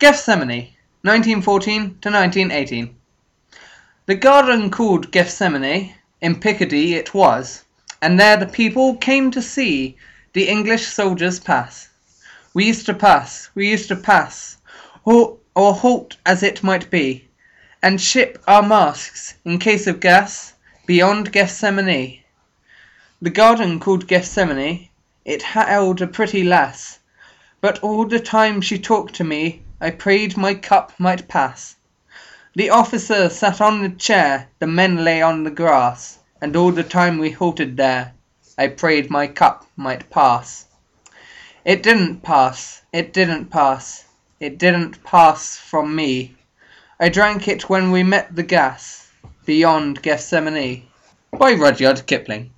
Gethsemane, 1914 to 1918. The garden called Gethsemane, in Picardy it was, and there the people came to see the English soldiers pass. We used to pass, we used to pass, or, or halt as it might be, and ship our masks, in case of gas, beyond Gethsemane. The garden called Gethsemane, it held a pretty lass, but all the time she talked to me I prayed my cup might pass. The officer sat on the chair, the men lay on the grass, and all the time we halted there I prayed my cup might pass. It didn't pass, it didn't pass, it didn't pass from me. I drank it when we met the gas beyond Gethsemane. By Rudyard Kipling.